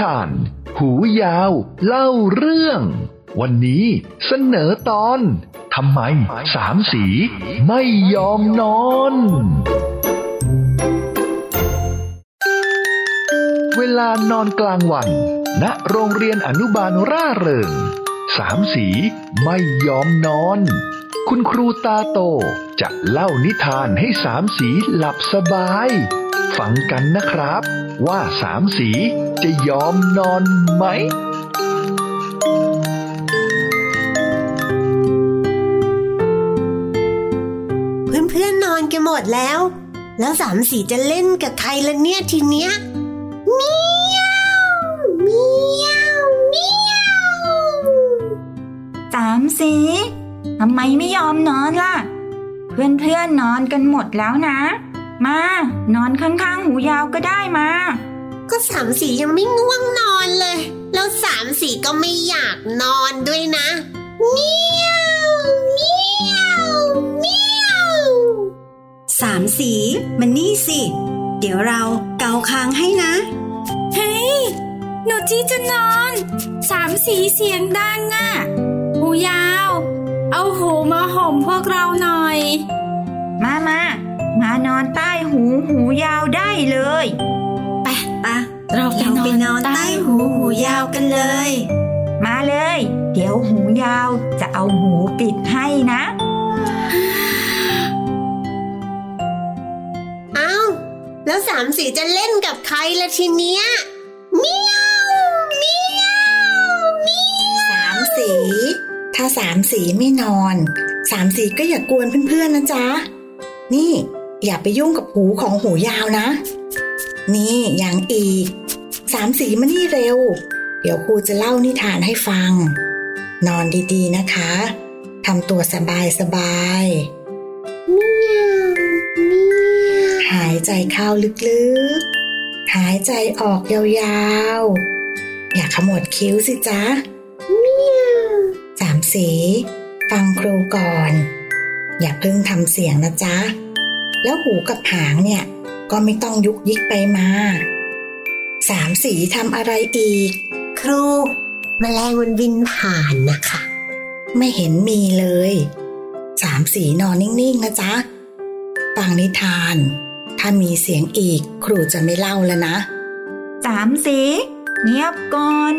ทาน หูยาว เล่าเรื่อง วันนี้เสนอตอนทำไมสามสีไม่ยอมนอน เวลานอนกลางวัน ณโรงเรียนอนุบาลร่าเริง สามสีไม่ยอมนอน คุณครูตาโตจะเล่านิทานให้สามสีหลับสบาย ฟังกันนะครับ ว่าสามสีจะยอมนอนไหมเพื่อนๆนอนกันหมดแล้ว แล้วสามสีจะเล่นกับใครละเนี่ยทีเนี้ยเมียวเมียวเมียวสามสีทำไมไม่ยอมนอนล่ะ เพื่อนเพื่อนๆนอนกันหมดแล้วนะ มา นอนข้างๆ หูยาวก็ได้มา ก็สามสียังไม่ง่วงนอนเลย แล้วสามสีก็ไม่อยากนอนด้วยนะเมียวเมียวเมียวสามสีมันนี่สิ เดี๋ยวเราเกาคางให้นะ เฮ้ย หนูจี้จะนอน สามสีเสียงดังอะหูยาว เอาหูมาห่มพวกเราหน่อย มามา มานอนใต้หูหูยาวได้เลยไปปะเราไปเราไปนอนใต้หูหูยาวกันเลย มาเลย เดี๋ยวหูยาวจะเอาหูปิดให้นะเอ้าแล้วสามสีจะเล่นกับใครละทีเนี้ยเมียวเมียวเมียวสามสี ถ้าสามสีไม่นอน สามสีก็อย่ากวนเพื่อนๆนะจ๊ะ นี่ อย่าไปยุ่งกับหูของหูยาวนะ นี่อย่างอีก สามสีมานี่เร็ว เดี๋ยวครูจะเล่านิทานให้ฟัง นอนดีๆนะคะทำตัวสบายๆหายใจเข้าลึกๆ หายใจออกยาวๆ อย่าขมวดคิ้วสิจ๊ะสามสี ฟังครูก่อน อย่าเพิ่งทำเสียงนะจ๊ะ แล้วหูกับหางเนี่ย ก็ไม่ต้องยุกยิกไปมาสามสีทำอะไรอีก ครูมแมลงมันบินผ่านนะคะ ไม่เห็นมีเลย สามสีนอนนิ่งๆนะจ๊ะ ฟังนิทาน ถ้ามีเสียงอีก ครูจะไม่เล่าแล้วนะ สามสีเงียบก่อน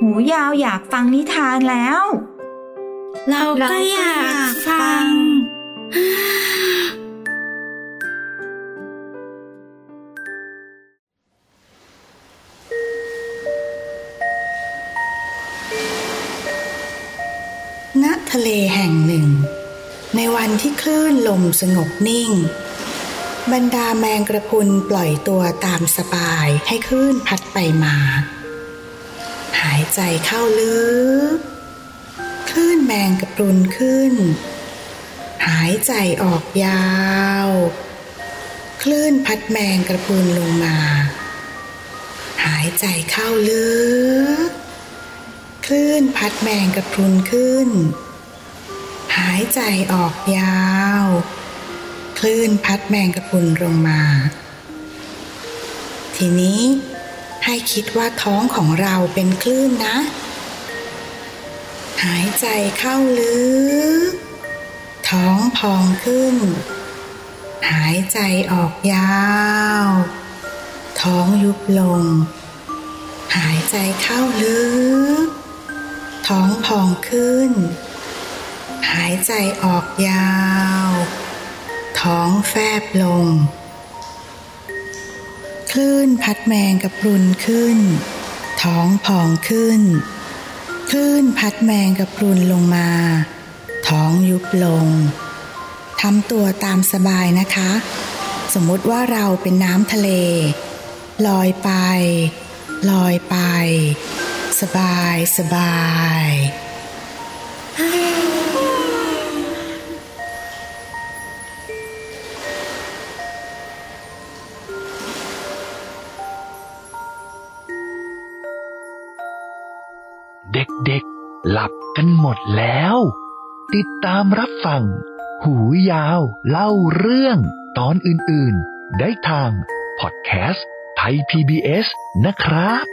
หูยาวอยากฟังนิทานแล้ว เราก็อยากฟัง ทะเลแห่งหนึ่ง ในวันที่คลื่นลมสงบนิ่ง บรรดาแมงกระพุนปล่อยตัวตามสบายให้คลื่นพัดไปมา หายใจเข้าลึก คลื่นแมงกระพุนขึ้น หายใจออกยาว คลื่นพัดแมงกระพุนลงมา หายใจเข้าลึกคลื่นพัดแมงกระพรุนขึ้นายใจออกยาว คลื่นพัดแมงกระพรุนลงมา ทีนี้ให้คิดว่าท้องของเราเป็นคลื่นนะ หายใจเข้าลึก ท้องพองขึ้น หายใจออกยาว ท้องยุบลง หายใจเข้าลึก ท้องพองขึ้น หายใจออกยาว ท้องแฟบลง คลื่นพัดแมงกระพรุนขึ้น ท้องพองขึ้น คลื่นพัดแมงกระพรุนลงมา ท้องยุบลงทำตัวตามสบายนะคะ สมมติว่าเราเป็นน้ำทะเล ลอยไป ลอยไป สบายสบาย เด็กๆ หลับกันหมดแล้ว ติดตามรับฟัง หูยาวเล่าเรื่อง ตอนอื่นๆ ได้ทางพอดแคสต์ไทย PBS นะครับ